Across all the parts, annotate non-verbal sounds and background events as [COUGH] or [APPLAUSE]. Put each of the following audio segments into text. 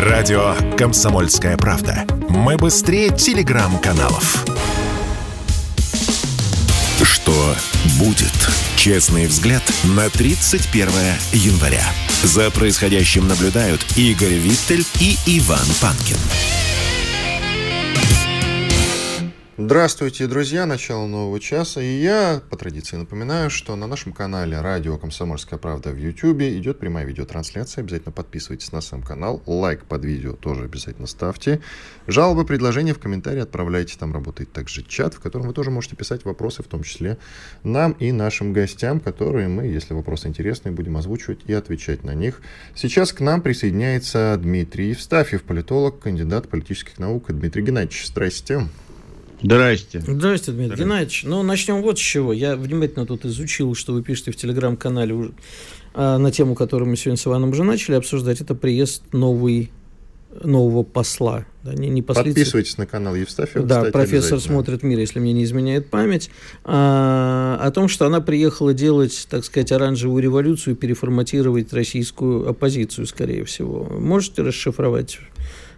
Радио «Комсомольская правда». Мы быстрее телеграм-каналов. Что будет? Честный взгляд на 31 января. За происходящим наблюдают Игорь Виттель и Иван Панкин. Здравствуйте, друзья! Начало нового часа. И я, по традиции, напоминаю, что на нашем канале «Радио Комсомольская правда» в YouTube идет прямая видеотрансляция. Обязательно подписывайтесь на сам канал. Лайк под видео тоже обязательно ставьте. Жалобы, предложения в комментарии отправляйте. Там работает также чат, в котором вы тоже можете писать вопросы, в том числе нам и нашим гостям, которые мы, если вопросы интересные, будем озвучивать и отвечать на них. Сейчас к нам присоединяется Дмитрий Евстафьев, политолог, кандидат политических наук. Дмитрий Геннадьевич, здрасте. Здрасте. Здрасте, Дмитрий Здрасте. Геннадьевич. Ну, начнем вот с чего. Я внимательно тут изучил, что вы пишете в телеграм-канале а, на тему, которую мы сегодня с Иваном уже начали обсуждать. Это приезд новый нового посла. Да, не, не Подписывайтесь на канал Евстафьева. Да, кстати, профессор смотрит мир, если мне не изменяет память. А, о том, что она приехала делать, так сказать, оранжевую революцию и переформатировать российскую оппозицию, скорее всего. Можете расшифровать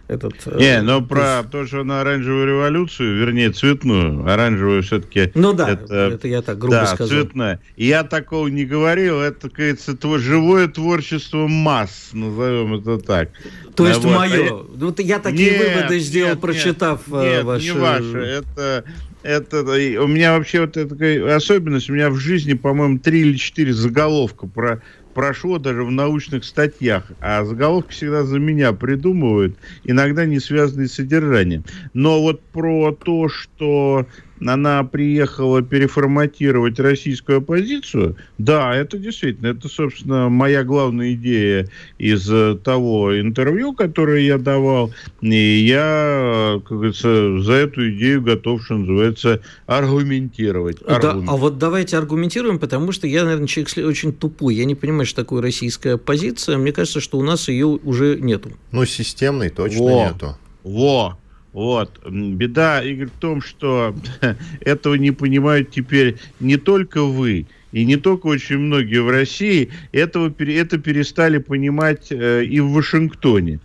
этот... Э, Не, но про то, что на оранжевую революцию, вернее, цветную, оранжевую все-таки... Ну да, это, это я так грубо да, сказал. цветная. Я такого не говорил, это, кажется, тво, живое творчество масс, назовем это так. То есть вот. мое. А вот я такие нет, выводы сделал, нет, прочитав нет, э, нет, ваши... не ваше, это... Это, у меня вообще вот такая особенность, у меня в жизни, по-моему, три или четыре заголовка про прошло даже в научных статьях, а заголовки всегда за меня придумывают, иногда не связанные с содержанием. Но вот про то, что она приехала переформатировать российскую оппозицию, да, это действительно, это, собственно, моя главная идея из э, того интервью, которое я давал, и я, как говорится, за эту идею готов, что называется, аргументировать. Да, а вот давайте аргументируем, потому что я, наверное, человек очень тупой, я не понимаю, что такое российская оппозиция, мне кажется, что у нас ее уже нету. Ну, системной точно Во. нету. Во, вот. Беда, Игорь, в том, что [LAUGHS] этого не понимают теперь не только вы, и не только очень многие в России, этого, это перестали понимать э, и в Вашингтоне.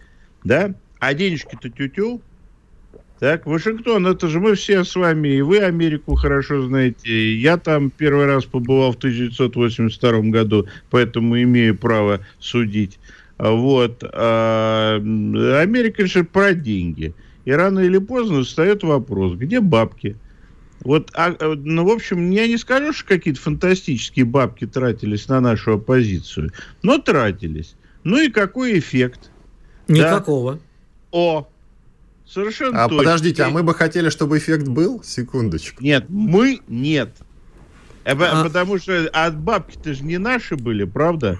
Да? А денежки-то тютю. Так, Вашингтон, это же мы все с вами, и вы Америку хорошо знаете. Я там первый раз побывал в 1982 году, поэтому имею право судить. Вот. А, Америка же про деньги. И рано или поздно встает вопрос, где бабки? Вот, а, э, ну, в общем, я не скажу, что какие-то фантастические бабки тратились на нашу оппозицию, но тратились. Ну и какой эффект? Никакого. Да? О, совершенно А точно. подождите, а мы бы хотели, чтобы эффект был? Секундочку. Нет, мы нет. Э, а... Потому что от бабки-то же не наши были, правда?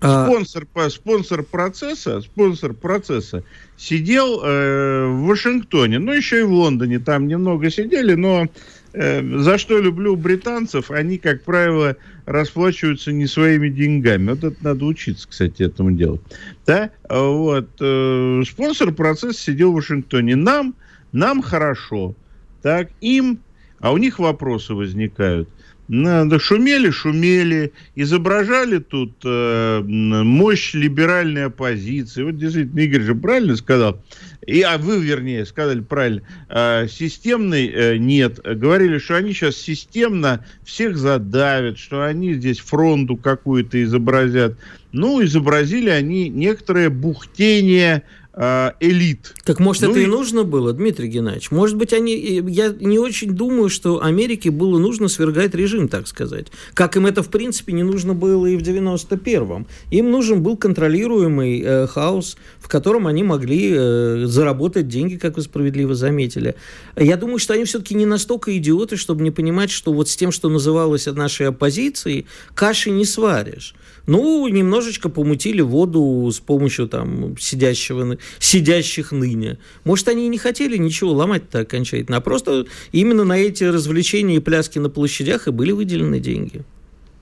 А спонсор, спонсор процесса, спонсор процесса сидел э, в Вашингтоне, ну еще и в Лондоне, там немного сидели, но э, за что люблю британцев, они, как правило, расплачиваются не своими деньгами. Вот это надо учиться, кстати, этому делу. Да? Вот. Э, спонсор процесса сидел в Вашингтоне. Нам, нам хорошо. Так, им, а у них вопросы возникают. Надо, шумели, шумели, изображали тут э, мощь либеральной оппозиции. Вот действительно, Игорь же правильно сказал, и, а вы, вернее, сказали правильно, э, системной э, нет. Говорили, что они сейчас системно всех задавят, что они здесь фронту какую-то изобразят. Ну, изобразили они некоторое бухтение элит. Так может ну это и... и нужно было, Дмитрий Геннадьевич? Может быть они, я не очень думаю, что Америке было нужно свергать режим, так сказать. Как им это в принципе не нужно было и в 91-м. Им нужен был контролируемый э, хаос, в котором они могли э, заработать деньги, как вы справедливо заметили. Я думаю, что они все-таки не настолько идиоты, чтобы не понимать, что вот с тем, что называлось нашей оппозицией, каши не сваришь. Ну, немножечко помутили воду с помощью там сидящего, сидящих ныне. Может, они и не хотели ничего ломать-то окончательно, а просто именно на эти развлечения и пляски на площадях и были выделены деньги.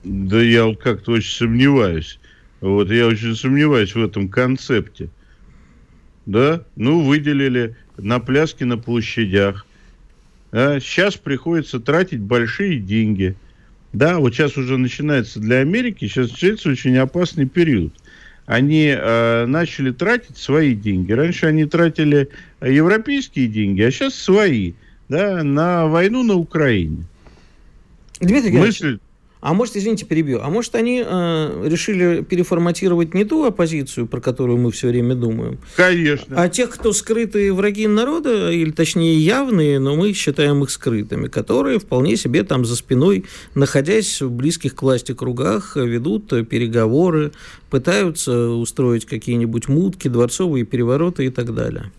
Да я вот как-то очень сомневаюсь. Вот я очень сомневаюсь в этом концепте. Да, ну, выделили на пляски на площадях. А сейчас приходится тратить большие деньги – да, вот сейчас уже начинается для Америки, сейчас начинается очень опасный период. Они э, начали тратить свои деньги. Раньше они тратили европейские деньги, а сейчас свои, да, на войну на Украине. Дмитрий Мысль... А может, извините, перебью, а может, они э, решили переформатировать не ту оппозицию, про которую мы все время думаем? Конечно. А тех, кто скрытые враги народа, или точнее явные, но мы считаем их скрытыми, которые вполне себе там за спиной, находясь в близких к власти кругах, ведут переговоры, пытаются устроить какие-нибудь мутки, дворцовые перевороты и так далее.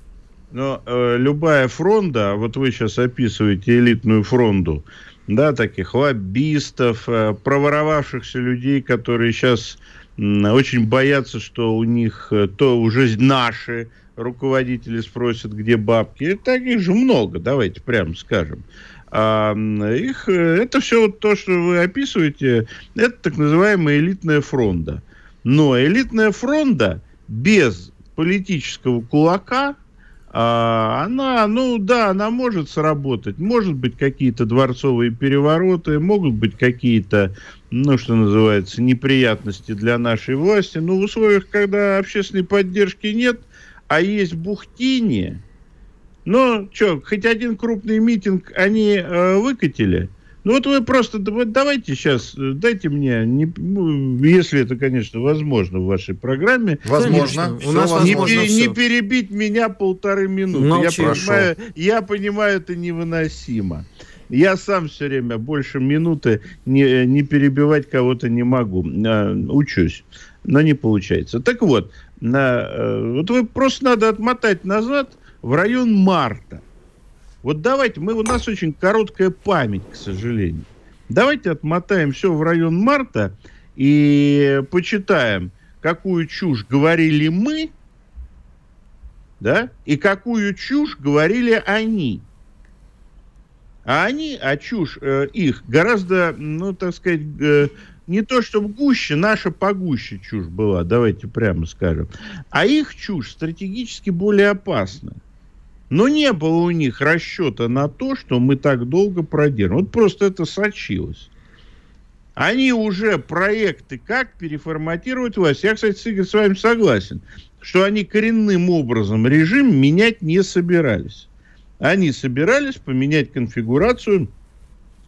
Но э, любая фронта, вот вы сейчас описываете элитную фронту, да, таких лоббистов, э, проворовавшихся людей, которые сейчас очень боятся, что у них э, то уже наши руководители спросят, где бабки. Таких же много, давайте прямо скажем. А их, э, это все вот то, что вы описываете, это так называемая элитная фронта. Но элитная фронта без политического кулака – она, ну да, она может сработать. Может быть какие-то дворцовые перевороты, могут быть какие-то, ну что называется, неприятности для нашей власти. Но в условиях, когда общественной поддержки нет, а есть бухтение, ну что, хоть один крупный митинг они э, выкатили – ну вот вы просто вот давайте сейчас, э, дайте мне, не, ну, если это, конечно, возможно в вашей программе. Возможно. У нас не, возможно не, не перебить меня полторы минуты. Я, понимаю, я понимаю, это невыносимо. Я сам все время больше минуты не, не перебивать кого-то не могу. А, учусь, но не получается. Так вот, на, э, вот вы просто надо отмотать назад в район марта. Вот давайте, мы, у нас очень короткая память, к сожалению. Давайте отмотаем все в район марта и почитаем, какую чушь говорили мы, да, и какую чушь говорили они. А они, а чушь э, их гораздо, ну, так сказать, э, не то чтобы гуще, наша погуще чушь была, давайте прямо скажем. А их чушь стратегически более опасна. Но не было у них расчета на то, что мы так долго продержим. Вот просто это сочилось. Они уже проекты, как переформатировать власть. Я, кстати, с вами согласен, что они коренным образом режим менять не собирались. Они собирались поменять конфигурацию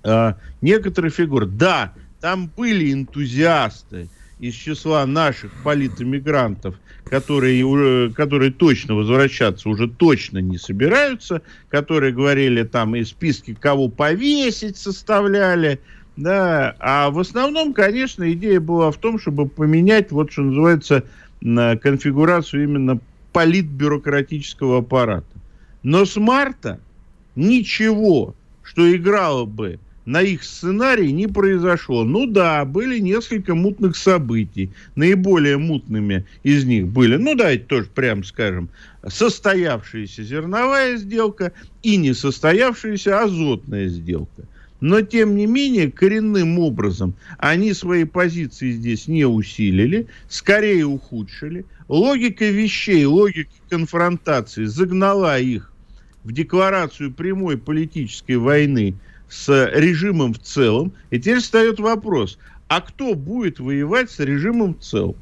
а, некоторых фигур. Да, там были энтузиасты из числа наших политэмигрантов, которые, которые точно возвращаться уже точно не собираются, которые говорили там и списки, кого повесить составляли, да, а в основном, конечно, идея была в том, чтобы поменять, вот что называется, конфигурацию именно политбюрократического аппарата. Но с марта ничего, что играло бы на их сценарий не произошло. Ну да, были несколько мутных событий. Наиболее мутными из них были, ну давайте тоже прямо скажем, состоявшаяся зерновая сделка и несостоявшаяся азотная сделка. Но, тем не менее, коренным образом они свои позиции здесь не усилили, скорее ухудшили. Логика вещей, логика конфронтации загнала их в декларацию прямой политической войны с режимом в целом. И теперь встает вопрос, а кто будет воевать с режимом в целом?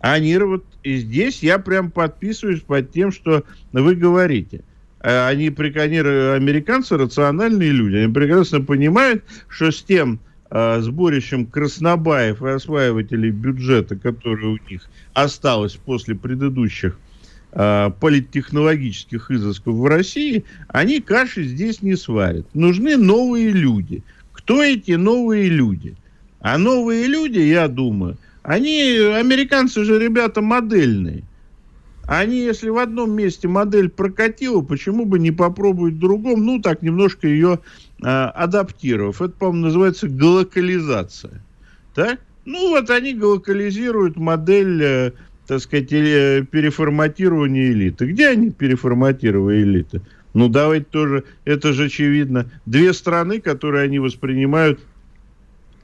Они вот и здесь я прям подписываюсь под тем, что вы говорите. А они, они американцы рациональные люди, они прекрасно понимают, что с тем э, сборищем краснобаев и осваивателей бюджета, которое у них осталось после предыдущих э, политтехнологических изысков в России, они каши здесь не сварят. Нужны новые люди. Кто эти новые люди? А новые люди, я думаю, они, американцы же ребята модельные. Они, если в одном месте модель прокатила, почему бы не попробовать в другом, ну, так, немножко ее э, адаптировав. Это, по-моему, называется глокализация. Так? Ну, вот они глокализируют модель э, так сказать, э, переформатирование элиты. Где они переформатировали элиты? Ну, давайте тоже, это же очевидно. Две страны, которые они воспринимают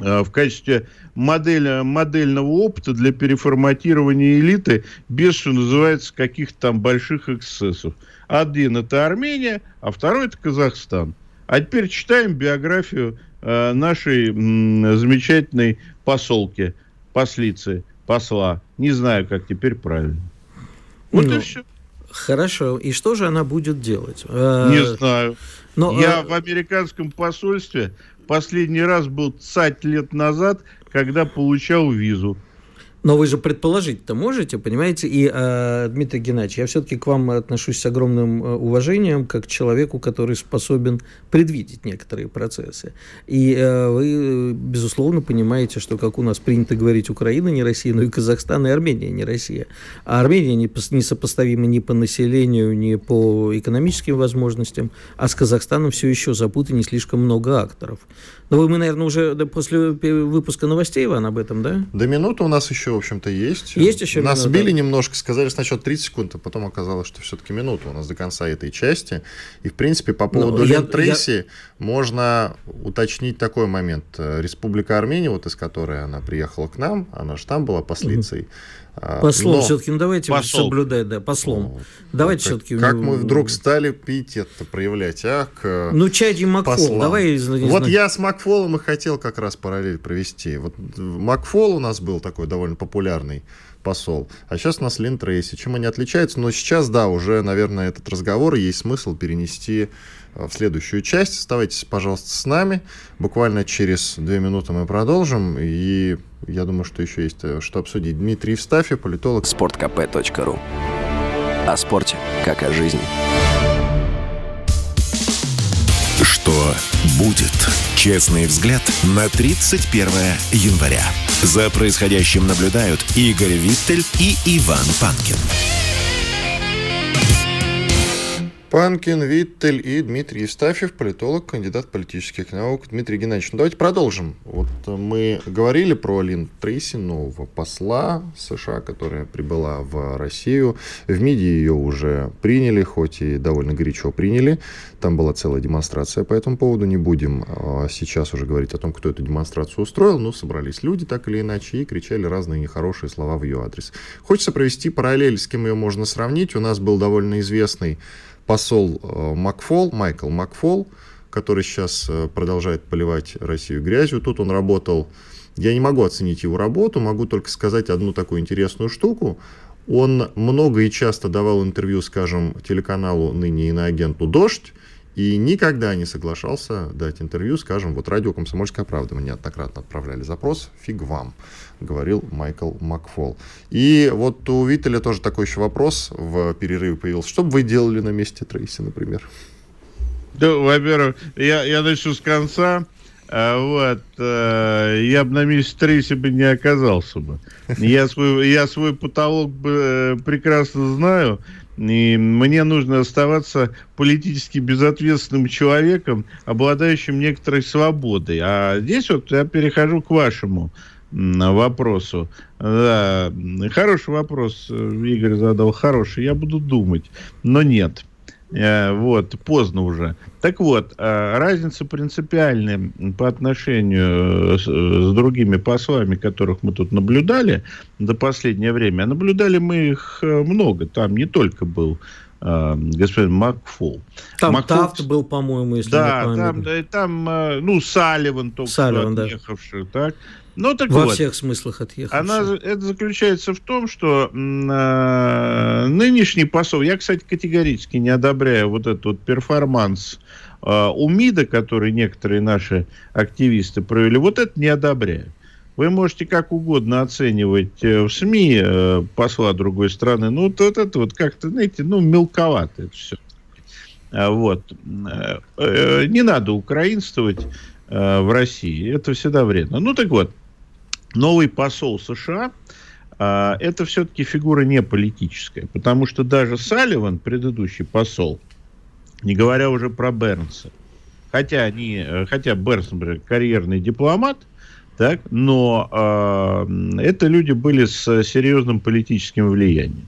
э, в качестве модели, модельного опыта для переформатирования элиты без, что называется, каких-то там больших эксцессов. Один это Армения, а второй это Казахстан. А теперь читаем биографию э, нашей м, замечательной посолки, послицы посла. Не знаю, как теперь правильно. Вот ну, и все. Хорошо. И что же она будет делать? Не знаю. Но, Я а... в американском посольстве последний раз был цать лет назад, когда получал визу. Но вы же предположить-то можете, понимаете? И, э, Дмитрий Геннадьевич, я все-таки к вам отношусь с огромным э, уважением, как к человеку, который способен предвидеть некоторые процессы. И э, вы, безусловно, понимаете, что, как у нас принято говорить, Украина не Россия, но и Казахстан, и Армения не Россия. А Армения не, сопоставима ни по населению, ни по экономическим возможностям, а с Казахстаном все еще запутано слишком много акторов. Но вы, мы, наверное, уже после выпуска новостей, Иван, об этом, да? До минуты у нас еще в общем-то, есть. Есть еще Нас минута. сбили немножко, сказали сначала 30 секунд, а потом оказалось, что все-таки минута у нас до конца этой части. И, в принципе, по поводу ну, Лен Трейси я... можно уточнить такой момент. Республика Армения, вот из которой она приехала к нам, она же там была послицей. Угу. Послом Но... все-таки, ну давайте Посол. соблюдать, да, послом. Ну, давайте как, все-таки. Как мы вдруг стали пиетет проявлять, а? К ну, Чади Макфол, давай. Не вот я с Макфолом и хотел как раз параллель провести. Вот Макфол у нас был такой довольно популярный посол. А сейчас у нас Лин Трейси. Чем они отличаются? Но сейчас, да, уже, наверное, этот разговор есть смысл перенести в следующую часть. Оставайтесь, пожалуйста, с нами. Буквально через две минуты мы продолжим. И я думаю, что еще есть э, что обсудить. Дмитрий Евстафьев, политолог. Спорткп.ру О спорте, как о жизни. Что будет? Честный взгляд на 31 января. За происходящим наблюдают Игорь Виттель и Иван Панкин. Панкин, Виттель и Дмитрий Евстафьев, политолог, кандидат политических наук. Дмитрий Геннадьевич, ну давайте продолжим. Вот мы говорили про Лин Трейси, нового посла США, которая прибыла в Россию. В МИДе ее уже приняли, хоть и довольно горячо приняли. Там была целая демонстрация по этому поводу. Не будем а, сейчас уже говорить о том, кто эту демонстрацию устроил, но собрались люди так или иначе и кричали разные нехорошие слова в ее адрес. Хочется провести параллель, с кем ее можно сравнить. У нас был довольно известный посол э, Макфол, Майкл Макфол, который сейчас э, продолжает поливать Россию грязью. Тут он работал, я не могу оценить его работу, могу только сказать одну такую интересную штуку. Он много и часто давал интервью, скажем, телеканалу ныне иноагенту «Дождь», и никогда не соглашался дать интервью, скажем, вот радио «Комсомольская правда». Мы неоднократно отправляли запрос, фиг вам, говорил Майкл Макфол. И вот у Виттеля тоже такой еще вопрос в перерыве появился. Что бы вы делали на месте Трейси, например? Да, во-первых, я, я начну с конца. А, вот, а, я бы на месте Трейси бы не оказался бы. Я свой, я свой потолок бы э, прекрасно знаю. И мне нужно оставаться политически безответственным человеком, обладающим некоторой свободой. А здесь вот я перехожу к вашему вопросу. Да, хороший вопрос Игорь задал, хороший. Я буду думать, но нет. Э, вот, поздно уже. Так вот, э, разница принципиальная по отношению с, с другими послами, которых мы тут наблюдали до последнее время. Наблюдали мы их э, много. Там не только был господин Макфол. Там Макфол... Тафт был, по-моему, если да, не там, да, там, ну, Салливан только Салливан, что отъехавший, да. так. Ну, так Во вот, всех смыслах отъехавший. Она, это заключается в том, что э, нынешний посол, я, кстати, категорически не одобряю вот этот вот перформанс э, у МИДа, который некоторые наши активисты провели, вот это не одобряю. Вы можете как угодно оценивать э, в СМИ э, посла другой страны, но вот, вот это вот как-то, знаете, ну, мелковато это все. А вот. Э, э, не надо украинствовать э, в России. Это всегда вредно. Ну, так вот новый посол США а, это все-таки фигура не политическая, потому что даже Салливан, предыдущий посол, не говоря уже про Бернса, хотя они, э, хотя Бернс, например, карьерный дипломат, так, но э, это люди были с серьезным политическим влиянием.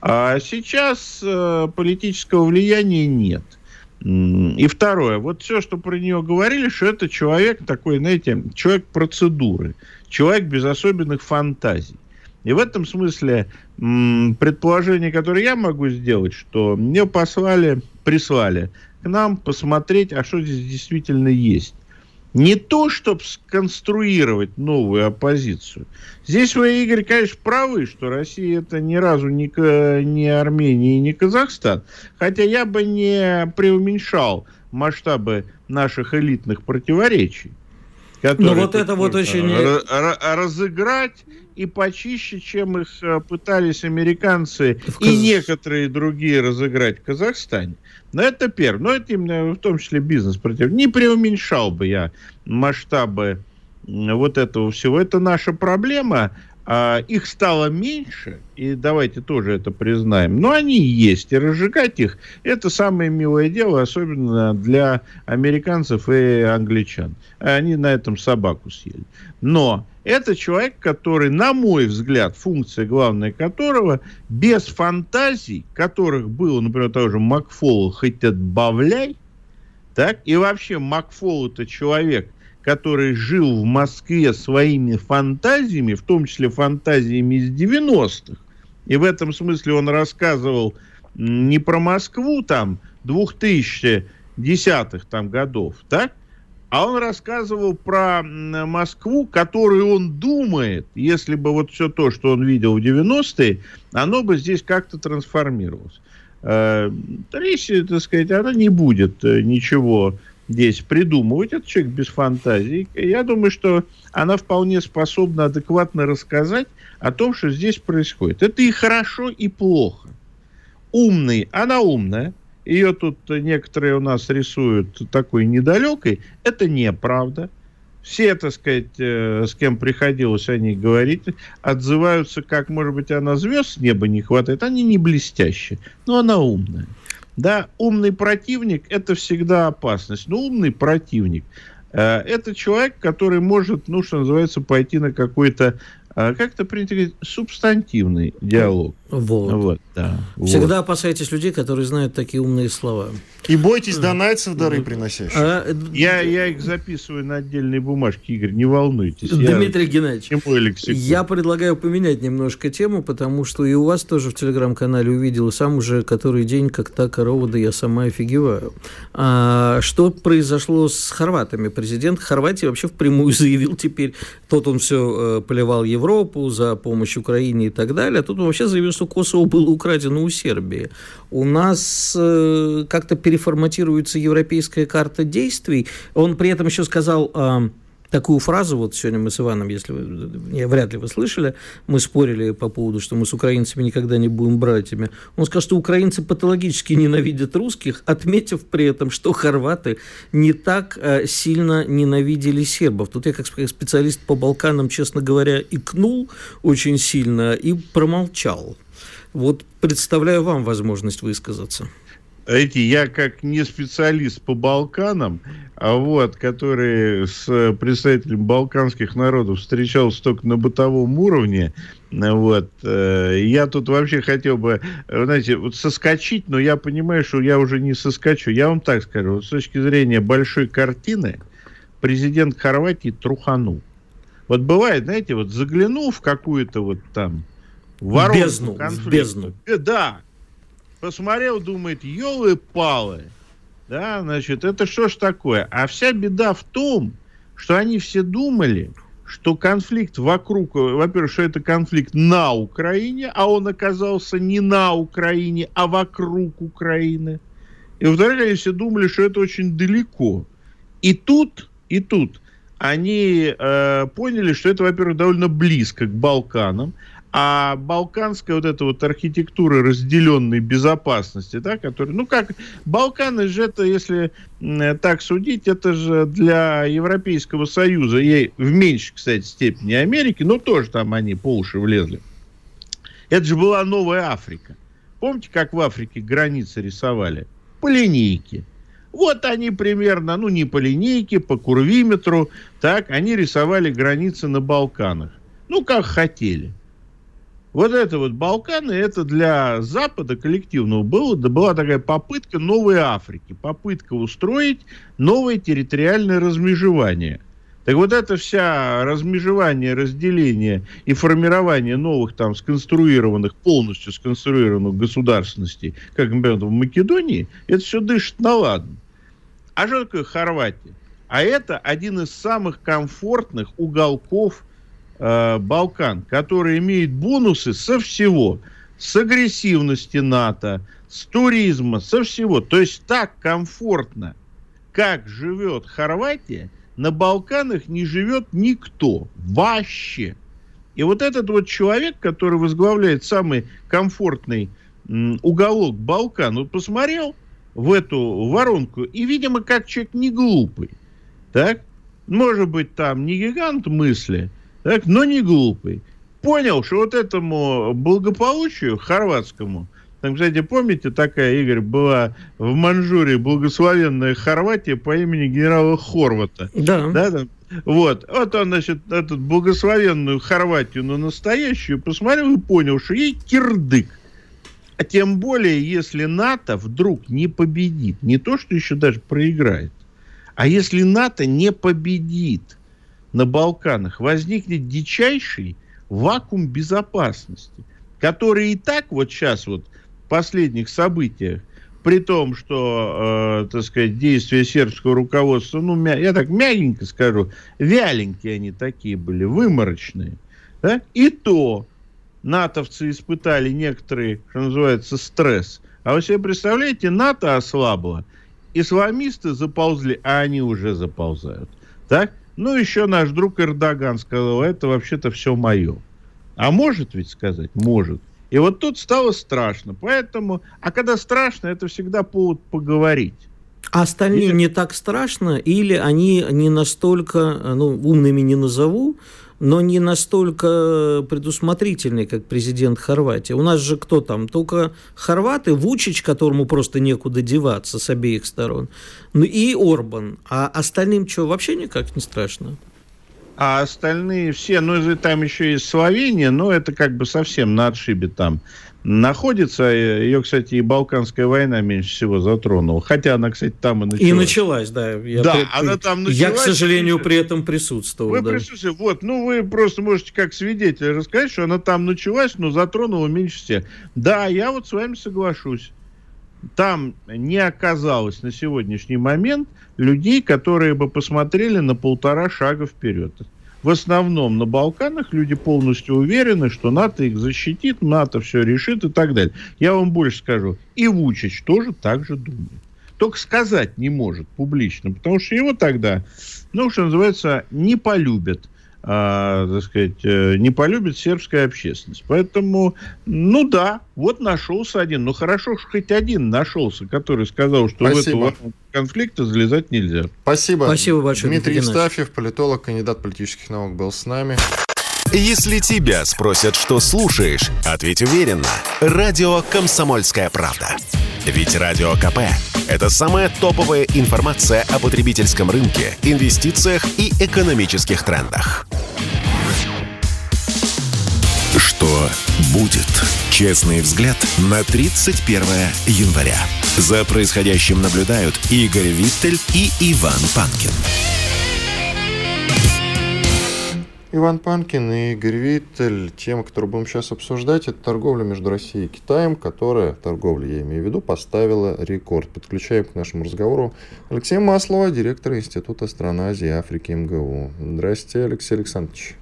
А сейчас э, политического влияния нет. И второе, вот все, что про нее говорили, что это человек такой, знаете, человек процедуры человек без особенных фантазий. И в этом смысле предположение, которое я могу сделать, что мне послали, прислали к нам посмотреть, а что здесь действительно есть. Не то, чтобы сконструировать новую оппозицию. Здесь вы, Игорь, конечно, правы, что Россия это ни разу не, не Армения и не Казахстан. Хотя я бы не преуменьшал масштабы наших элитных противоречий. Ну вот это вот очень... Разыграть и почище, чем их э, пытались американцы в и некоторые другие разыграть в Казахстане. Но это первое. Но это именно в том числе бизнес против. Не преуменьшал бы я масштабы вот этого всего. Это наша проблема. А, их стало меньше, и давайте тоже это признаем, но они есть, и разжигать их – это самое милое дело, особенно для американцев и англичан. Они на этом собаку съели. Но это человек, который, на мой взгляд, функция главная которого, без фантазий, которых было, например, того же Макфола, хоть отбавляй, так, и вообще Макфол это человек, который жил в Москве своими фантазиями, в том числе фантазиями из 90-х. И в этом смысле он рассказывал не про Москву там 2010-х там годов, так? А он рассказывал про Москву, которую он думает, если бы вот все то, что он видел в 90-е, оно бы здесь как-то трансформировалось. Э, речь, так сказать, она не будет э, ничего здесь придумывать. Это человек без фантазии. Я думаю, что она вполне способна адекватно рассказать о том, что здесь происходит. Это и хорошо, и плохо. Умный, она умная. Ее тут некоторые у нас рисуют такой недалекой. Это неправда. Все, так сказать, э, с кем приходилось о ней говорить, отзываются, как, может быть, она звезд с неба не хватает. Они не блестящие, но она умная. Да, умный противник – это всегда опасность. Но умный противник э, – это человек, который может, ну, что называется, пойти на какой-то а как это принято говорить, субстантивный диалог. Вот. вот, да, Всегда вот. опасайтесь людей, которые знают такие умные слова. И бойтесь донайцев дары приносящих. А, я, я их записываю на отдельные бумажки, Игорь, не волнуйтесь. Дмитрий я, Геннадьевич, я предлагаю поменять немножко тему, потому что и у вас тоже в телеграм-канале увидел, сам уже который день, как та корова, да я сама офигеваю. А, что произошло с хорватами? Президент Хорватии вообще впрямую заявил теперь, тот он все э, поливал Европу за помощь Украине и так далее, тут вообще заявил, что Косово было украдено у Сербии. У нас э, как-то переформатируется европейская карта действий. Он при этом еще сказал... Э, такую фразу, вот сегодня мы с Иваном, если вы, вряд ли вы слышали, мы спорили по поводу, что мы с украинцами никогда не будем братьями. Он сказал, что украинцы патологически ненавидят русских, отметив при этом, что хорваты не так э, сильно ненавидели сербов. Тут я как специалист по Балканам, честно говоря, икнул очень сильно и промолчал. Вот представляю вам возможность высказаться. Эти, я как не специалист по Балканам, а вот, который с представителями балканских народов встречался только на бытовом уровне, вот, э, я тут вообще хотел бы, знаете, вот соскочить, но я понимаю, что я уже не соскочу. Я вам так скажу, вот с точки зрения большой картины, президент Хорватии труханул. Вот бывает, знаете, вот заглянул в какую-то вот там воронку бездну, конфликта. бездну. Э, да. Посмотрел, думает, елы-палы. Да, значит, это что ж такое? А вся беда в том, что они все думали, что конфликт вокруг, во-первых, что это конфликт на Украине, а он оказался не на Украине, а вокруг Украины. И во-вторых, они все думали, что это очень далеко. И тут, и тут они э, поняли, что это, во-первых, довольно близко к Балканам, а балканская вот эта вот архитектура разделенной безопасности, да, которая, ну как, Балканы же это, если так судить, это же для Европейского Союза, и в меньшей, кстати, степени Америки, но тоже там они по уши влезли. Это же была новая Африка. Помните, как в Африке границы рисовали? По линейке. Вот они примерно, ну не по линейке, по курвиметру, так, они рисовали границы на Балканах. Ну, как хотели. Вот это вот Балканы, это для Запада коллективного было, да была такая попытка новой Африки, попытка устроить новое территориальное размежевание. Так вот это вся размежевание, разделение и формирование новых там сконструированных, полностью сконструированных государственностей, как, например, в Македонии, это все дышит на ладно. А что такое Хорватия? А это один из самых комфортных уголков э, Балкан, который имеет бонусы со всего. С агрессивности НАТО, с туризма, со всего. То есть так комфортно, как живет Хорватия, на Балканах не живет никто. Вообще. И вот этот вот человек, который возглавляет самый комфортный м, уголок Балкан, вот посмотрел в эту воронку, и, видимо, как человек не глупый, так, может быть, там не гигант мысли, так, но не глупый, понял, что вот этому благополучию хорватскому, там, кстати, помните, такая, Игорь, была в Манчжурии благословенная Хорватия по имени генерала Хорвата. Да. Да, там, вот. Вот он, значит, эту благословенную Хорватию на настоящую посмотрел и понял, что ей кирдык. А тем более, если НАТО вдруг не победит, не то, что еще даже проиграет, а если НАТО не победит на Балканах, возникнет дичайший вакуум безопасности, который и так вот сейчас вот в последних событиях при том, что, э, так сказать, действия сербского руководства, ну, мя- я так мягенько скажу, вяленькие они такие были, выморочные, да? и то натовцы испытали некоторый, что называется, стресс. А вы себе представляете, НАТО ослабло, исламисты заползли, а они уже заползают. Так? Ну, еще наш друг Эрдоган сказал, это вообще-то все мое. А может ведь сказать? Может. И вот тут стало страшно. Поэтому, а когда страшно, это всегда повод поговорить. А остальные не так страшно, или они не настолько, ну, умными не назову, но не настолько предусмотрительные, как президент Хорватии. У нас же кто там? Только хорваты, Вучич, которому просто некуда деваться с обеих сторон, ну и Орбан. А остальным что, вообще никак не страшно? А остальные все, ну, там еще есть Словения, но это как бы совсем на отшибе там находится. Ее, кстати, и Балканская война меньше всего затронула. Хотя она, кстати, там и началась. И началась, да. Я да, при... она там началась. Я, к сожалению, при этом присутствовал. Вы да. присутствовали. Вот, ну, вы просто можете как свидетель рассказать, что она там началась, но затронула меньше всех. Да, я вот с вами соглашусь. Там не оказалось на сегодняшний момент людей, которые бы посмотрели на полтора шага вперед в основном на Балканах люди полностью уверены, что НАТО их защитит, НАТО все решит и так далее. Я вам больше скажу, и Вучич тоже так же думает. Только сказать не может публично, потому что его тогда, ну, что называется, не полюбят а, так сказать, э, не полюбит сербская общественность. Поэтому, ну да, вот нашелся один. Ну хорошо, что хоть один нашелся, который сказал, что Спасибо. в эту конфликта залезать нельзя. Спасибо. Спасибо большое. Дмитрий Евстафьев, политолог, кандидат политических наук, был с нами. Если тебя спросят, что слушаешь, ответь уверенно. Радио «Комсомольская правда». Ведь Радио КП – это самая топовая информация о потребительском рынке, инвестициях и экономических трендах. Что будет? Честный взгляд на 31 января. За происходящим наблюдают Игорь Виттель и Иван Панкин. Иван Панкин и Игорь Виттель. Тема, которую будем сейчас обсуждать, это торговля между Россией и Китаем, которая, торговля я имею в виду, поставила рекорд. Подключаем к нашему разговору Алексея Маслова, директора Института стран Азии и Африки МГУ. Здравствуйте, Алексей Александрович.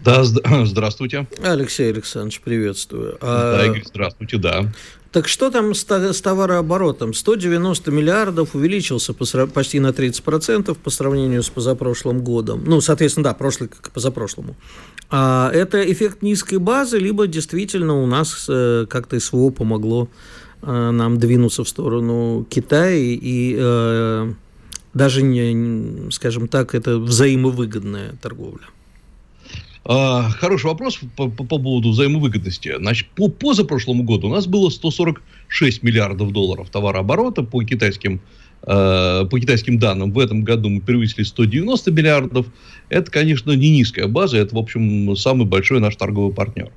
Да, [CLEARS THROAT] здравствуйте. Алексей Александрович, приветствую. Да, а, Игорь, здравствуйте, да. Так что там с, товарооборотом? 190 миллиардов увеличился по, почти на 30% по сравнению с позапрошлым годом. Ну, соответственно, да, прошлый как позапрошлому. А это эффект низкой базы, либо действительно у нас э, как-то СВО помогло э, нам двинуться в сторону Китая и э, даже, не, скажем так, это взаимовыгодная торговля. А, хороший вопрос по, по, по поводу взаимовыгодности. Значит, по позапрошлому году у нас было 146 миллиардов долларов товарооборота по китайским, э, по китайским данным. В этом году мы превысили 190 миллиардов. Это, конечно, не низкая база, это, в общем, самый большой наш торговый партнер.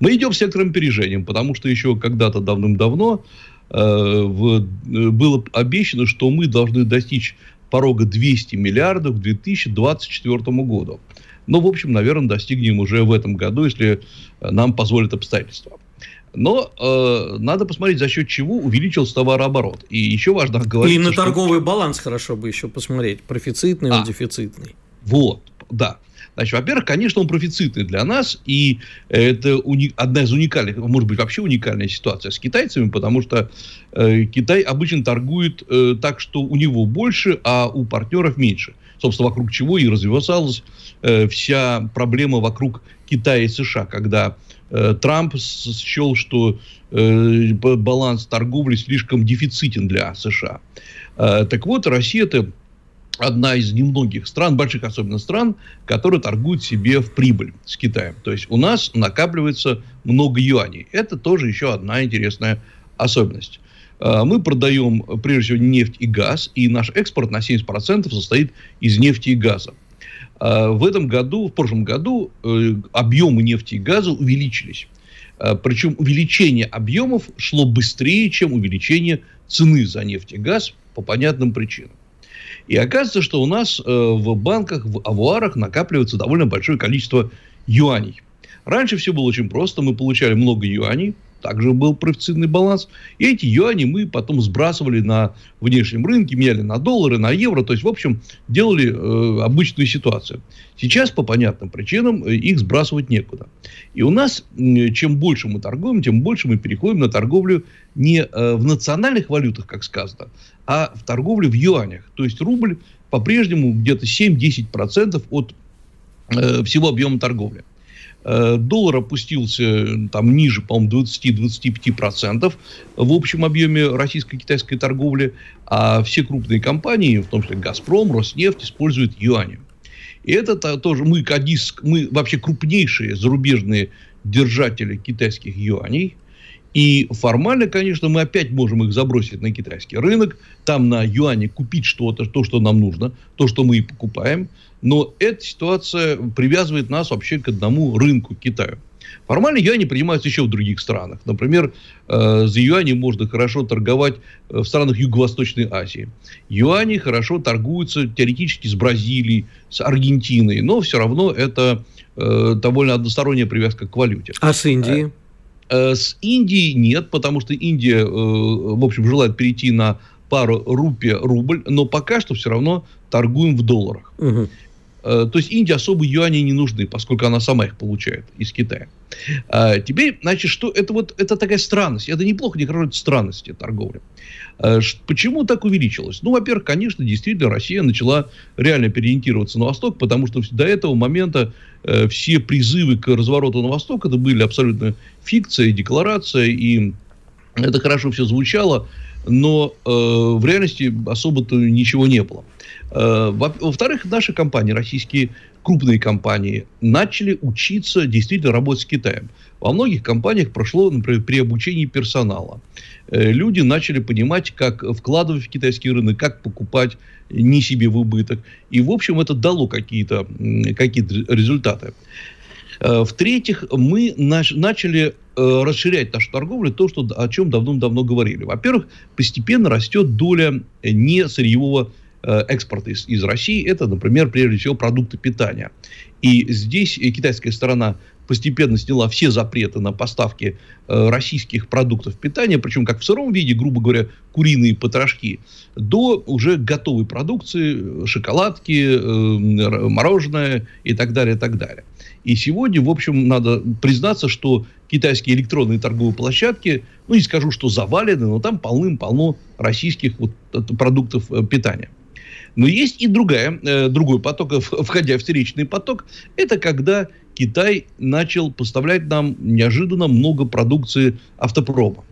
Мы идем с некоторым опережением, потому что еще когда-то давным-давно э, в, было обещано, что мы должны достичь порога 200 миллиардов к 2024 году. Но, в общем, наверное, достигнем уже в этом году, если э, нам позволят обстоятельства. Но э, надо посмотреть, за счет чего увеличился товарооборот. И еще важно говорить... И на торговый что... баланс хорошо бы еще посмотреть, профицитный, а, дефицитный. Вот, да. Значит, во-первых, конечно, он профицитный для нас, и это уни... одна из уникальных, может быть, вообще уникальная ситуация с китайцами, потому что э, Китай обычно торгует э, так, что у него больше, а у партнеров меньше. Собственно, вокруг чего и развивалась э, вся проблема вокруг Китая и США, когда э, Трамп счел, что э, баланс торговли слишком дефицитен для США. Э, так вот, Россия это одна из немногих стран, больших особенно стран, которые торгуют себе в прибыль с Китаем. То есть у нас накапливается много юаней. Это тоже еще одна интересная особенность. Э, мы продаем, прежде всего, нефть и газ, и наш экспорт на 70% состоит из нефти и газа. Э, в этом году, в прошлом году э, объемы нефти и газа увеличились. Причем увеличение объемов шло быстрее, чем увеличение цены за нефть и газ по понятным причинам. И оказывается, что у нас э, в банках, в авуарах накапливается довольно большое количество юаней. Раньше все было очень просто. Мы получали много юаней, также был профицитный баланс. И эти юани мы потом сбрасывали на внешнем рынке, меняли на доллары, на евро. То есть, в общем, делали э, обычную ситуацию. Сейчас по понятным причинам э, их сбрасывать некуда. И у нас, чем больше мы торгуем, тем больше мы переходим на торговлю не э, в национальных валютах, как сказано, а в торговле в юанях. То есть, рубль по-прежнему где-то 7-10% от э, всего объема торговли. Э, доллар опустился там ниже, по-моему, 20-25% в общем объеме российско-китайской торговли, а все крупные компании, в том числе «Газпром», «Роснефть», используют юани. И это тоже мы, мы вообще крупнейшие зарубежные держатели китайских юаней – и формально, конечно, мы опять можем их забросить на китайский рынок, там на юане купить что-то, то, что нам нужно, то, что мы и покупаем. Но эта ситуация привязывает нас вообще к одному рынку Китаю. Формально юани принимаются еще в других странах. Например, э, за юани можно хорошо торговать э, в странах Юго-Восточной Азии. Юани хорошо торгуются теоретически с Бразилией, с Аргентиной, но все равно это э, довольно односторонняя привязка к валюте. А с Индией? Э, с Индией нет, потому что Индия, э, в общем, желает перейти на пару рупия рубль, но пока что все равно торгуем в долларах. Угу. То есть Индии особо юани не нужны, поскольку она сама их получает из Китая. А теперь, значит, что это вот это такая странность. Это неплохо декларирует странности торговли. Э, почему так увеличилось? Ну, во-первых, конечно, действительно Россия начала реально переориентироваться на Восток, потому что до этого момента э, все призывы к развороту на Восток это были абсолютно фикция, декларация, и это хорошо все звучало, но э, в реальности особо-то ничего не было. Э, во-вторых, наши компании, российские крупные компании, начали учиться действительно работать с Китаем. Во многих компаниях прошло, например, при обучении персонала. Э, люди начали понимать, как вкладывать в китайский рынок, как покупать не себе в убыток. И, в общем, это дало какие-то какие результаты. Э, в-третьих, мы начали э, расширять нашу торговлю, то, что, о чем давно-давно говорили. Во-первых, постепенно растет доля не сырьевого Э, экспорта из, из России, это, например, прежде всего продукты питания. И здесь китайская сторона постепенно сняла все запреты на поставки э, российских продуктов питания, причем как в сыром виде, грубо говоря, куриные потрошки, до уже готовой продукции, шоколадки, э, мороженое и так далее, и так далее. И сегодня, в общем, надо признаться, что китайские электронные торговые площадки, ну, не скажу, что завалены, но там полным-полно российских вот, продуктов э, питания. Но есть и другая, э, другой поток, входя в встречный поток, это когда Китай начал поставлять нам неожиданно много продукции автопрома.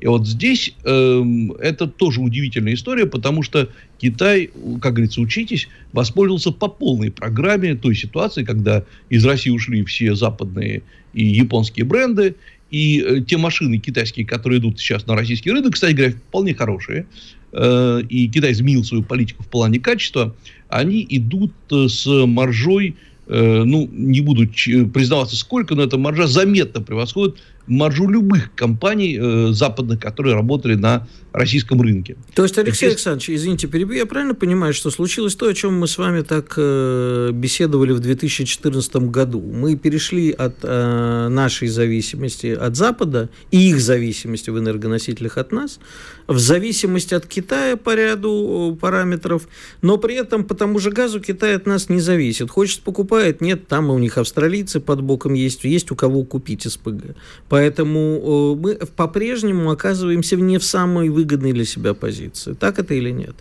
И вот здесь э, это тоже удивительная история, потому что Китай, как говорится, учитесь, воспользовался по полной программе той ситуации, когда из России ушли все западные и японские бренды, и э, те машины китайские, которые идут сейчас на российский рынок, кстати говоря, вполне хорошие, э, и Китай изменил свою политику в плане качества, они идут э, с маржой, ну, не буду признаваться сколько, но эта маржа заметно превосходит маржу любых компаний э, западных, которые работали на российском рынке. То есть, Алексей Александрович, извините, перебью, я правильно понимаю, что случилось то, о чем мы с вами так э, беседовали в 2014 году? Мы перешли от э, нашей зависимости от Запада и их зависимости в энергоносителях от нас в зависимость от Китая по ряду параметров, но при этом по тому же газу Китай от нас не зависит. Хочет, покупает, нет, там у них австралийцы под боком есть, есть у кого купить СПГ. Поэтому э, мы по-прежнему оказываемся не в самой выгодной для себя позиции. Так это или нет?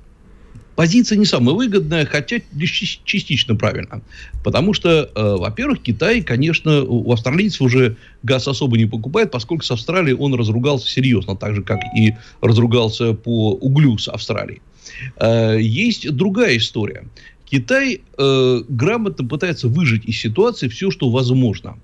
позиция не самая выгодная, хотя частично правильно. Потому что, э, во-первых, Китай, конечно, у австралийцев уже газ особо не покупает, поскольку с Австралией он разругался серьезно, так же, как и разругался по углю с Австралией. Э, есть другая история. Китай э, грамотно пытается выжить из ситуации все, что возможно.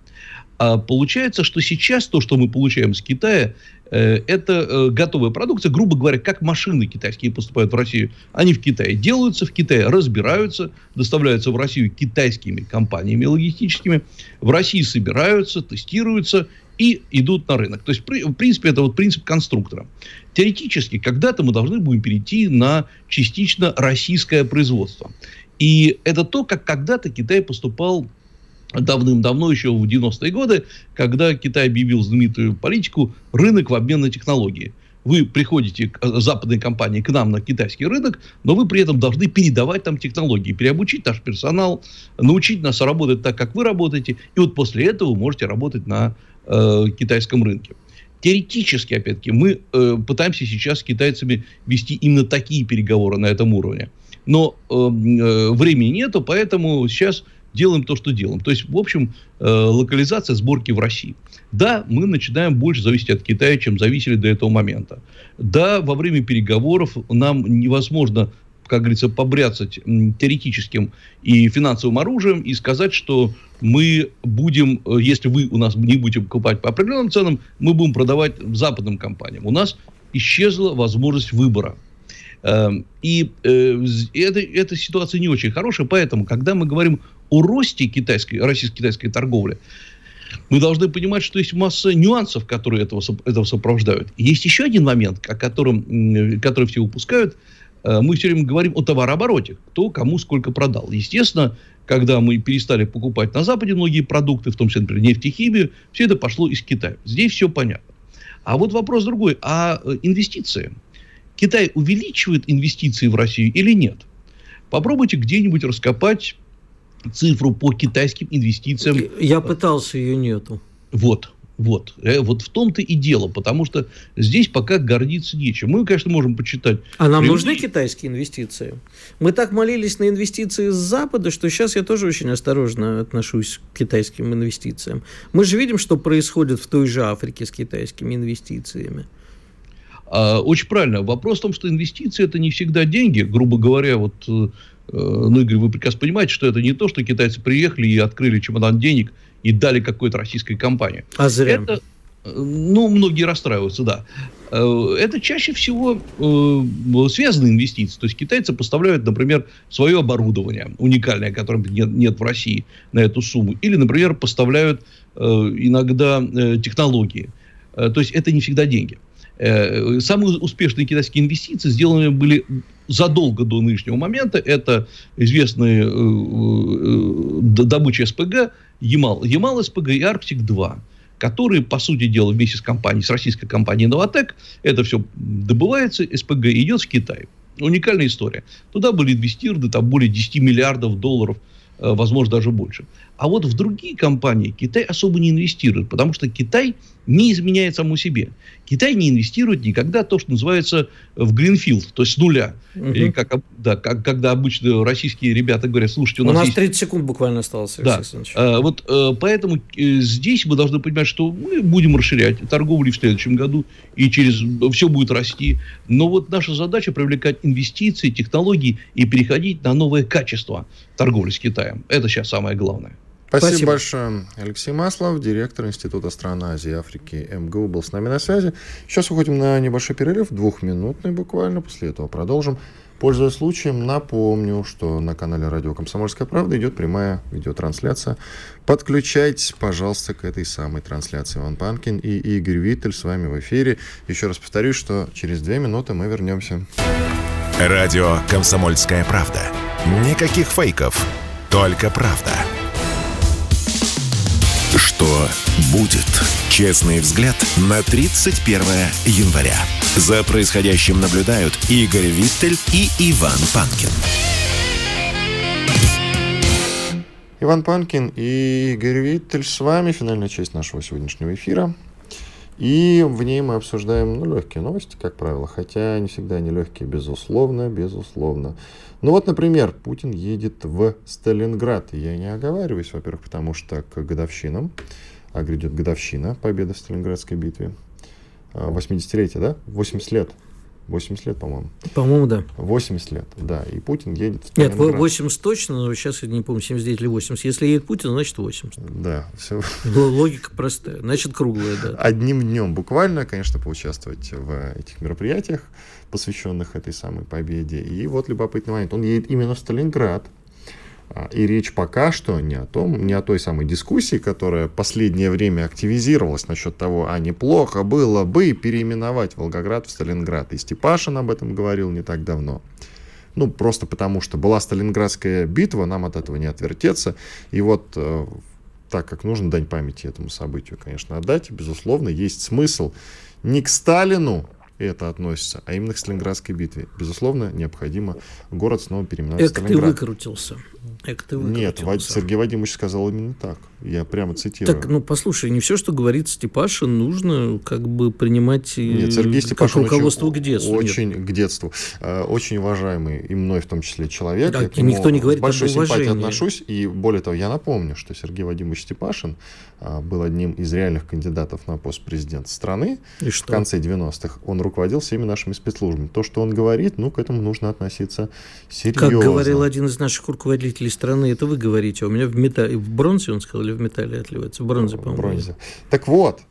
А получается, что сейчас то, что мы получаем с Китая, Э, это э, готовая продукция, грубо говоря, как машины китайские поступают в Россию. Они в Китае делаются, в Китае разбираются, доставляются в Россию китайскими компаниями логистическими, в России собираются, тестируются и идут на рынок. То есть, в принципе, это вот принцип конструктора. Теоретически, когда-то мы должны будем перейти на частично российское производство. И это то, как когда-то Китай поступал давным-давно, еще в 90-е годы, когда Китай объявил знаменитую политику «рынок в обмен на технологии». Вы приходите к э, западной компании к нам на китайский рынок, но вы при этом должны передавать там технологии, переобучить наш персонал, научить нас работать так, как вы работаете, и вот после этого вы можете работать на э, китайском рынке. Теоретически, опять-таки, мы э, пытаемся сейчас с китайцами вести именно такие переговоры на этом уровне. Но э, э, времени нету, поэтому сейчас делаем то, что делаем. То есть, в общем, э, локализация сборки в России. Да, мы начинаем больше зависеть от Китая, чем зависели до этого момента. Да, во время переговоров нам невозможно как говорится, побряцать теоретическим и финансовым оружием и сказать, что мы будем, э, если вы у нас не будете покупать по определенным ценам, мы будем продавать западным компаниям. У нас исчезла возможность выбора. Эм, и э, эта, эта ситуация не очень хорошая, поэтому, когда мы говорим о росте китайской, российско-китайской торговли, мы должны понимать, что есть масса нюансов, которые этого, этого сопровождают. Есть еще один момент, о котором, который все упускают. Э, мы все время говорим о товарообороте. Кто кому сколько продал. Естественно, когда мы перестали покупать на Западе многие продукты, в том числе, например, нефть и химию, все это пошло из Китая. Здесь все понятно. А вот вопрос другой. А э, инвестиции? Китай увеличивает инвестиции в Россию или нет? Попробуйте где-нибудь раскопать цифру по китайским инвестициям. Я пытался, ее нету. Вот. Вот. Э, вот в том-то и дело, потому что здесь пока гордиться нечем. Мы, конечно, можем почитать. А нам нужны китайские инвестиции? Мы так молились на инвестиции с Запада, что сейчас я тоже очень осторожно отношусь к китайским инвестициям. Мы же видим, что происходит в той же Африке с китайскими инвестициями. А, очень правильно. Вопрос в том, что инвестиции это не всегда деньги. Грубо говоря, вот э, ну, Игорь, вы прекрасно понимаете, что это не то, что китайцы приехали и открыли чемодан денег и дали какой-то российской компании. А зря. Это, э, ну, многие расстраиваются, да. Э, это чаще всего э, связанные инвестиции. То есть китайцы поставляют, например, свое оборудование уникальное, которое нет, нет в России на эту сумму. Или, например, поставляют э, иногда э, технологии. То есть это не всегда деньги. Э, самые успешные китайские инвестиции сделаны были задолго до нынешнего момента. Это известные э, э, добычи СПГ, Ямал, Ямал СПГ и Арктик-2 которые, по сути дела, вместе с компанией, с российской компанией «Новотек», это все добывается, СПГ идет в Китай. Уникальная история. Туда были инвестированы там более 10 миллиардов долларов, возможно, даже больше. А вот в другие компании Китай особо не инвестирует, потому что Китай не изменяет саму себе. Китай не инвестирует никогда то, что называется в гринфилд, то есть с нуля. Угу. И как, да, как, когда обычно российские ребята говорят, слушайте, у нас, у нас есть... 30 секунд буквально осталось, да. А, вот а, поэтому а, здесь мы должны понимать, что мы будем расширять торговлю в следующем году, и через все будет расти. Но вот наша задача привлекать инвестиции, технологии и переходить на новое качество торговли с Китаем. Это сейчас самое главное. Спасибо, Спасибо большое. Алексей Маслов, директор Института стран Азии и Африки МГУ, был с нами на связи. Сейчас уходим на небольшой перерыв, двухминутный буквально, после этого продолжим. Пользуясь случаем, напомню, что на канале Радио Комсомольская правда идет прямая видеотрансляция. Подключайтесь, пожалуйста, к этой самой трансляции. Иван Панкин и Игорь Виттель с вами в эфире. Еще раз повторюсь, что через две минуты мы вернемся. Радио Комсомольская правда. Никаких фейков, только правда. Что будет? Честный взгляд на 31 января. За происходящим наблюдают Игорь Виттель и Иван Панкин. Иван Панкин и Игорь Виттель с вами. Финальная часть нашего сегодняшнего эфира. И в ней мы обсуждаем ну, легкие новости, как правило, хотя не всегда они легкие, безусловно, безусловно. Ну вот, например, Путин едет в Сталинград. Я не оговариваюсь, во-первых, потому что к годовщинам, а грядет годовщина победы в Сталинградской битве, 80-летие, а, да? 80 лет 80 лет, по-моему. По-моему, да. 80 лет, да. И Путин едет Нет, 80 точно, но сейчас я не помню, 79 или 80. Если едет Путин, значит 80. Да, все. Логика простая, значит круглая, да. Одним днем буквально, конечно, поучаствовать в этих мероприятиях, посвященных этой самой победе. И вот любопытный момент. Он едет именно в Сталинград, и речь пока что не о том, не о той самой дискуссии, которая последнее время активизировалась насчет того, а неплохо было бы переименовать Волгоград в Сталинград. И Степашин об этом говорил не так давно. Ну, просто потому что была Сталинградская битва, нам от этого не отвертеться. И вот э, так как нужно дань памяти этому событию, конечно, отдать, безусловно, есть смысл не к Сталину это относится, а именно к Сталинградской битве. Безусловно, необходимо город снова переименовать Эк, Сталинград. ты выкрутился. Выкрутился. Нет, Сергей Вадимович сказал именно так. Я прямо цитирую. Так, ну, послушай, не все, что говорит Степашин, нужно как бы принимать э, Нет, Сергей Степашин как руководство очень, к детству. Очень Нет. к детству. Э, очень уважаемый и мной в том числе человек. Да, Я никто не говорит большой симпатией отношусь. И более того, я напомню, что Сергей Вадимович Степашин э, был одним из реальных кандидатов на пост президента страны. И что? В конце 90-х. Он руководил всеми нашими спецслужбами. То, что он говорит, ну, к этому нужно относиться серьезно. Как говорил один из наших руководителей страны, это вы говорите, а у меня в, металле, в бронзе, он сказал, или в металле отливается? В бронзе, по-моему. В бронзе. Так вот,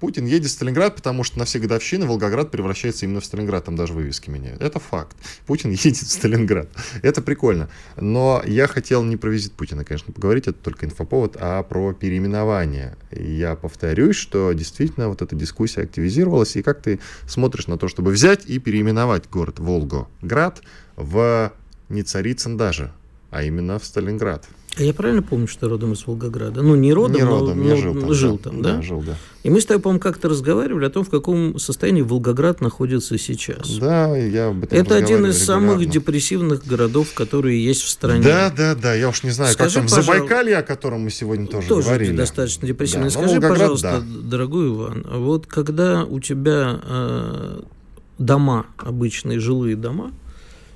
Путин едет в Сталинград, потому что на все годовщины Волгоград превращается именно в Сталинград, там даже вывески меняют. Это факт. Путин [LAUGHS] едет в Сталинград. Это прикольно. Но я хотел не про визит Путина, конечно, поговорить, это только инфоповод, а про переименование. Я повторюсь, что действительно вот эта дискуссия активизировалась, и как ты смотришь на то, чтобы взять и переименовать город Волгоград в не Царицын даже, а именно в Сталинград. А я правильно помню, что родом из Волгограда? Ну, не родом, не родом но, я жил, там, жил там, да? Да, жил, да. И мы с тобой, по-моему, как-то разговаривали о том, в каком состоянии Волгоград находится сейчас. Да, я об этом Это один из регулярно. самых депрессивных городов, которые есть в стране. Да, да, да. Я уж не знаю, Скажи, как там пожалуйста, Забайкалье, о котором мы сегодня тоже, тоже говорили. достаточно депрессивно. Да, Скажи, Волгоград, пожалуйста, да. дорогой Иван, вот когда у тебя э, дома, обычные жилые дома,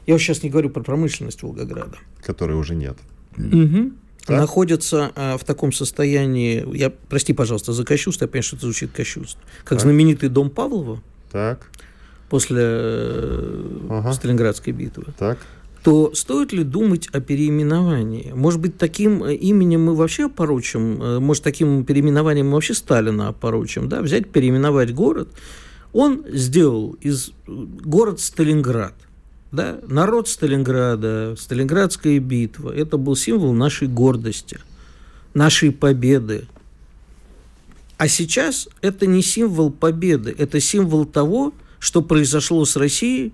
я сейчас не говорю про промышленность Волгограда. Которой уже нет. Угу. Находятся а, в таком состоянии, я, прости, пожалуйста, за кощунство, я понимаю, что это звучит кощунство, как так. знаменитый дом Павлова так. после э, ага. Сталинградской битвы. Так то стоит ли думать о переименовании? Может быть, таким э, именем мы вообще опорочим, э, может, таким переименованием мы вообще Сталина опорочим, да, взять, переименовать город. Он сделал из город Сталинград – да? Народ Сталинграда, Сталинградская битва – это был символ нашей гордости, нашей победы. А сейчас это не символ победы, это символ того, что произошло с Россией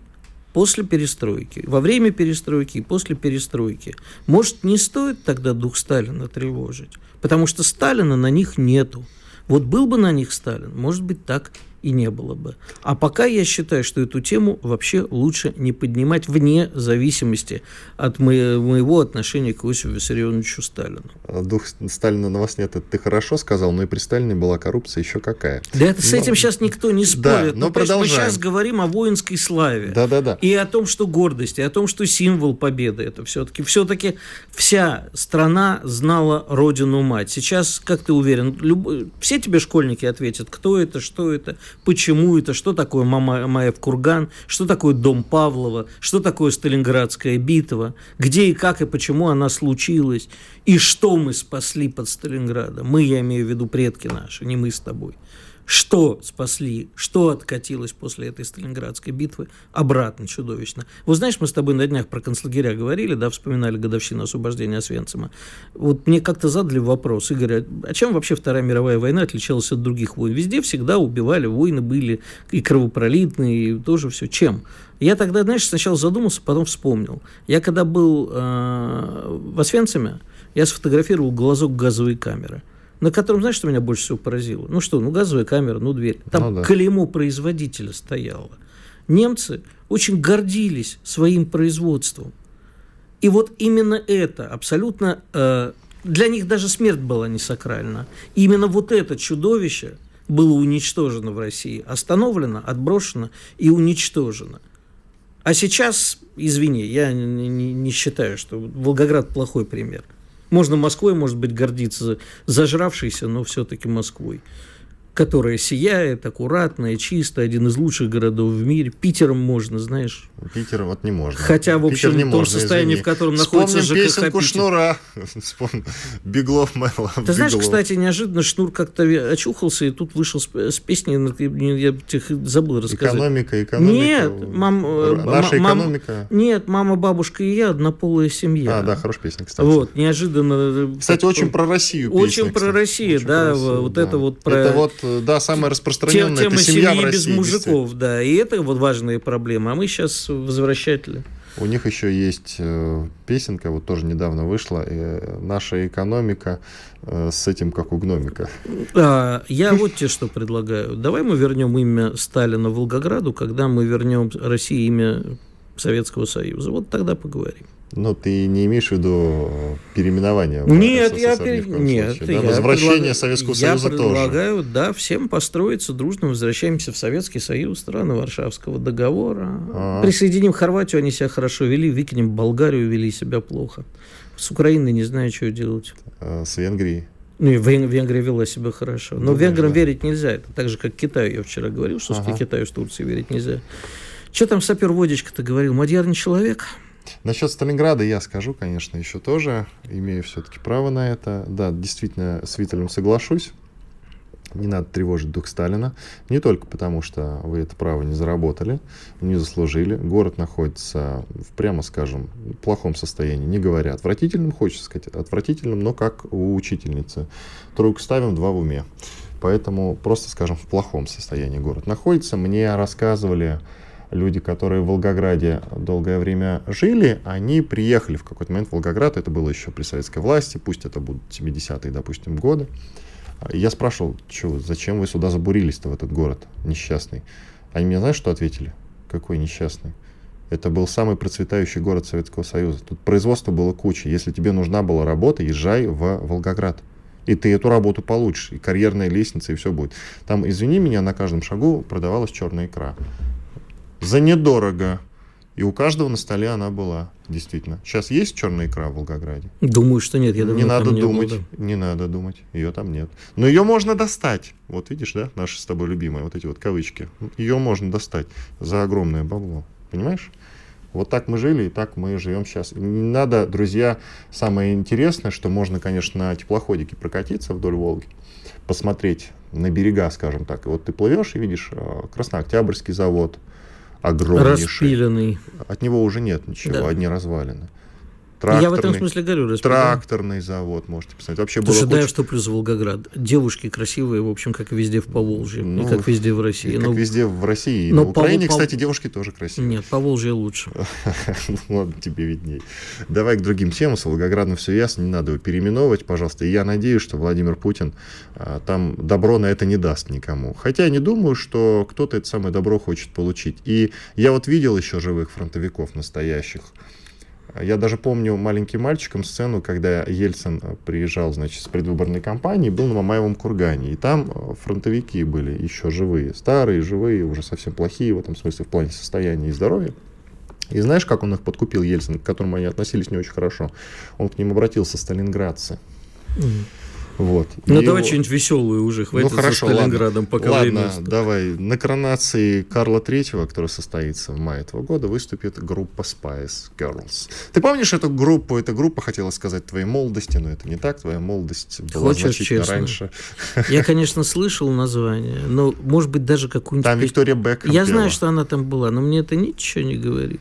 после перестройки, во время перестройки и после перестройки. Может, не стоит тогда дух Сталина тревожить, потому что Сталина на них нету. Вот был бы на них Сталин, может быть, так и не было бы. А пока я считаю, что эту тему вообще лучше не поднимать вне зависимости от моего отношения к Иосифу Виссарионовичу Сталину. А дух Сталина на вас нет, это ты хорошо сказал, но и при Сталине была коррупция еще какая. Да это, с но... этим сейчас никто не спорит. Да, но, но продолжаем. Мы сейчас говорим о воинской славе. Да, да, да. И о том, что гордость, и о том, что символ победы это все-таки. Все-таки вся страна знала родину-мать. Сейчас, как ты уверен, люб... все тебе школьники ответят, кто это, что это, почему это, что такое Мамаев курган, что такое дом Павлова, что такое Сталинградская битва, где и как и почему она случилась, и что мы спасли под Сталинградом. Мы, я имею в виду предки наши, не мы с тобой что спасли, что откатилось после этой Сталинградской битвы, обратно чудовищно. Вот знаешь, мы с тобой на днях про концлагеря говорили, да, вспоминали годовщину освобождения Освенцима. Вот мне как-то задали вопрос, Игорь, а, а чем вообще Вторая мировая война отличалась от других войн? Везде всегда убивали, войны были и кровопролитные, и тоже все. Чем? Я тогда, знаешь, сначала задумался, потом вспомнил. Я когда был э, в Освенциме, я сфотографировал глазок газовой камеры – на котором, знаешь, что меня больше всего поразило? Ну что, ну газовая камера, ну дверь. Там ну, да. клеймо производителя стояло. Немцы очень гордились своим производством. И вот именно это абсолютно... Э, для них даже смерть была не сакральна. И именно вот это чудовище было уничтожено в России, остановлено, отброшено и уничтожено. А сейчас, извини, я не, не, не считаю, что Волгоград плохой пример – можно Москвой, может быть, гордиться зажравшейся, но все-таки Москвой которая сияет, аккуратная, чистая, один из лучших городов в мире. Питером можно, знаешь. Питер вот не можно. Хотя, в общем, Питер не в том можно, состоянии, извини. в котором Вспомним находится ЖКХ песенку Питер. Шнура. Вспомним. Беглов Мэла. Ты знаешь, кстати, неожиданно Шнур как-то очухался и тут вышел с, с песней, я забыл рассказать. Экономика, экономика. Нет, мам, э, наша мам, экономика. Нет, мама, бабушка и я, однополая семья. А, да, хорошая песня, кстати. Вот, неожиданно. Э, кстати, очень про Россию песня, Очень про Россию, да, вот это вот про... Это вот да, самая распространенная Тема это семья семьи в России, без мужиков, да. И это вот важная проблема. А мы сейчас возвращатели. У них еще есть э, песенка, вот тоже недавно вышла, э, «Наша экономика э, с этим, как у гномика». А, я вот тебе что предлагаю. Давай мы вернем имя Сталина Волгограду, когда мы вернем России имя Советского Союза. Вот тогда поговорим. Но ты не имеешь в виду э, переименование? Нет, я, пер... Нет случае, да? я Возвращение предлаг... Советского я Союза предлагаю, тоже. да, всем построиться дружно, возвращаемся в Советский Союз, страны Варшавского договора. А-а-а. Присоединим Хорватию, они себя хорошо вели, выкинем Болгарию, вели себя плохо. С Украиной не знаю, что делать. А, с Венгрией? Ну, Венгрия вела себя хорошо. Но Думаешь, венграм да. верить нельзя. Это так же, как Китаю. Я вчера говорил, что ага. Китаю с Турцией верить нельзя. Что там сапер Водичка-то говорил? Мадьяр не человек? Насчет Сталинграда я скажу, конечно, еще тоже. Имею все-таки право на это. Да, действительно, с Виталем соглашусь. Не надо тревожить дух Сталина. Не только потому, что вы это право не заработали, не заслужили. Город находится в, прямо скажем, плохом состоянии. Не говоря отвратительным, хочется сказать отвратительным, но как у учительницы. Тройку ставим, два в уме. Поэтому просто, скажем, в плохом состоянии город находится. Мне рассказывали люди, которые в Волгограде долгое время жили, они приехали в какой-то момент в Волгоград, это было еще при советской власти, пусть это будут 70-е, допустим, годы. Я спрашивал, что, зачем вы сюда забурились-то в этот город несчастный? Они мне, знаешь, что ответили? Какой несчастный? Это был самый процветающий город Советского Союза. Тут производство было куча. Если тебе нужна была работа, езжай в Волгоград. И ты эту работу получишь, и карьерная лестница, и все будет. Там, извини меня, на каждом шагу продавалась черная икра за недорого. И у каждого на столе она была, действительно. Сейчас есть черная икра в Волгограде? Думаю, что нет. Я не надо не думать, было, да. не надо думать. Ее там нет. Но ее можно достать. Вот видишь, да, наши с тобой любимые, вот эти вот кавычки. Ее можно достать за огромное бабло. Понимаешь? Вот так мы жили, и так мы живем сейчас. Не надо, друзья, самое интересное, что можно, конечно, на теплоходике прокатиться вдоль Волги, посмотреть на берега, скажем так. И вот ты плывешь и видишь а, Краснооктябрьский завод, огромнейший. Распиленный. От него уже нет ничего, да. одни развалины. Тракторный, Я в этом смысле говорю. Тракторный завод, можете посмотреть. Вообще Слушай, было да, куча... что плюс Волгоград. Девушки красивые, в общем, как и везде в Поволжье, ну, и как везде в России. Как но... везде в России. И но на Украине, по... кстати, девушки тоже красивые. Нет, Поволжье лучше. [LAUGHS] Ну, ладно, тебе видней. Давай к другим темам. С Волгоградом все ясно, не надо его переименовывать, пожалуйста. И я надеюсь, что Владимир Путин а, там добро на это не даст никому. Хотя я не думаю, что кто-то это самое добро хочет получить. И я вот видел еще живых фронтовиков настоящих. Я даже помню маленьким мальчиком сцену, когда Ельцин э, приезжал, значит, с предвыборной кампании, был на Мамаевом кургане, и там э, фронтовики были еще живые, старые, живые, уже совсем плохие в этом смысле, в плане состояния и здоровья. И знаешь, как он их подкупил, Ельцин, к которому они относились не очень хорошо? Он к ним обратился, сталинградцы. Mm. Вот. Ну, и давай его... что-нибудь веселое уже, хватит ну, хорошо, за Сталинградом ладно. пока Ладно, давай. На коронации Карла Третьего, который состоится в мае этого года, выступит группа Spice Girls. Ты помнишь эту группу? Эта группа хотела сказать твоей молодости, но это не так. Твоя молодость была Хочешь значительно честно? раньше. Я, конечно, слышал название, но, может быть, даже какую-нибудь... Там Виктория Бек. Я знаю, что она там была, но мне это ничего не говорит.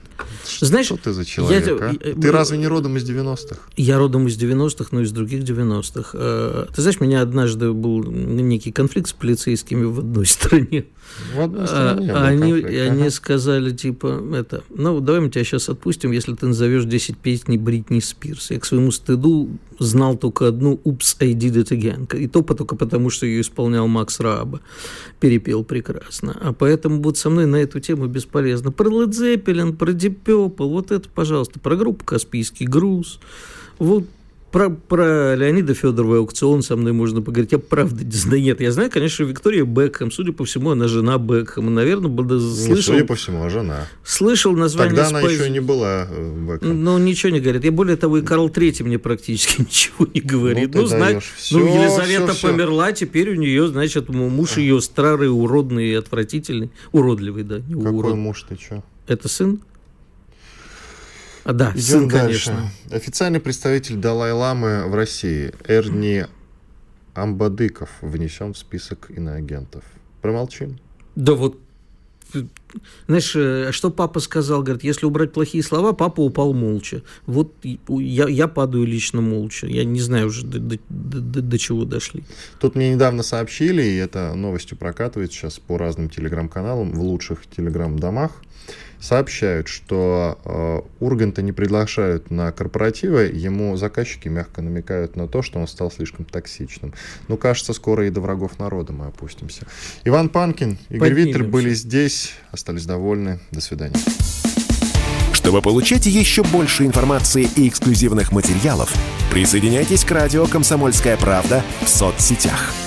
Знаешь, что ты за человек, я... а? Ты разве не родом из 90-х? Я родом из 90-х, но из других 90-х. Ты знаешь, меня однажды был некий конфликт с полицейскими в одной [LAUGHS] стране. В одной стране а, они, конфликт, они сказали, типа, это, ну, давай мы тебя сейчас отпустим, если ты назовешь 10 песней Бритни Спирс. Я к своему стыду знал только одну «Oops, I did it again». И то только потому, что ее исполнял Макс Раабе. Перепел прекрасно. А поэтому вот со мной на эту тему бесполезно. Про Led Zeppelin, про Deep Purple, вот это, пожалуйста, про группу «Каспийский груз». Вот про, про Леонида Федорова аукцион со мной можно поговорить. Я правда не знаю. Нет, я знаю, конечно, Виктория Бекхэм. Судя по всему, она жена Бекхэма. Наверное, был, слышал... судя по всему, а жена. Слышал название... Тогда она Спайс... еще не была э, Бекхэм. Ну, ничего не говорит. И более того, и Карл Третий мне практически [LAUGHS] ничего не говорит. Ну, ну, все, ну Елизавета все, померла, все. теперь у нее, значит, муж ее старый, уродный и отвратительный. Уродливый, да. Не Какой урод. муж, ты что? Это сын? А, да, Идем сын, дальше. конечно. Официальный представитель Далай-Ламы в России Эрни Амбадыков внесен в список иноагентов. Промолчим. Да вот знаешь, э, что папа сказал? Говорит, если убрать плохие слова, папа упал молча. Вот я, я падаю лично молча. Я не знаю уже, до, до, до, до чего дошли. Тут мне недавно сообщили, и это новостью прокатывает сейчас по разным телеграм-каналам, в лучших телеграм-домах, сообщают, что э, Урганта не приглашают на корпоративы, ему заказчики мягко намекают на то, что он стал слишком токсичным. Ну, кажется, скоро и до врагов народа мы опустимся. Иван Панкин, Игорь Виттер были здесь, остались довольны. До свидания. Чтобы получать еще больше информации и эксклюзивных материалов, присоединяйтесь к радио «Комсомольская правда» в соцсетях –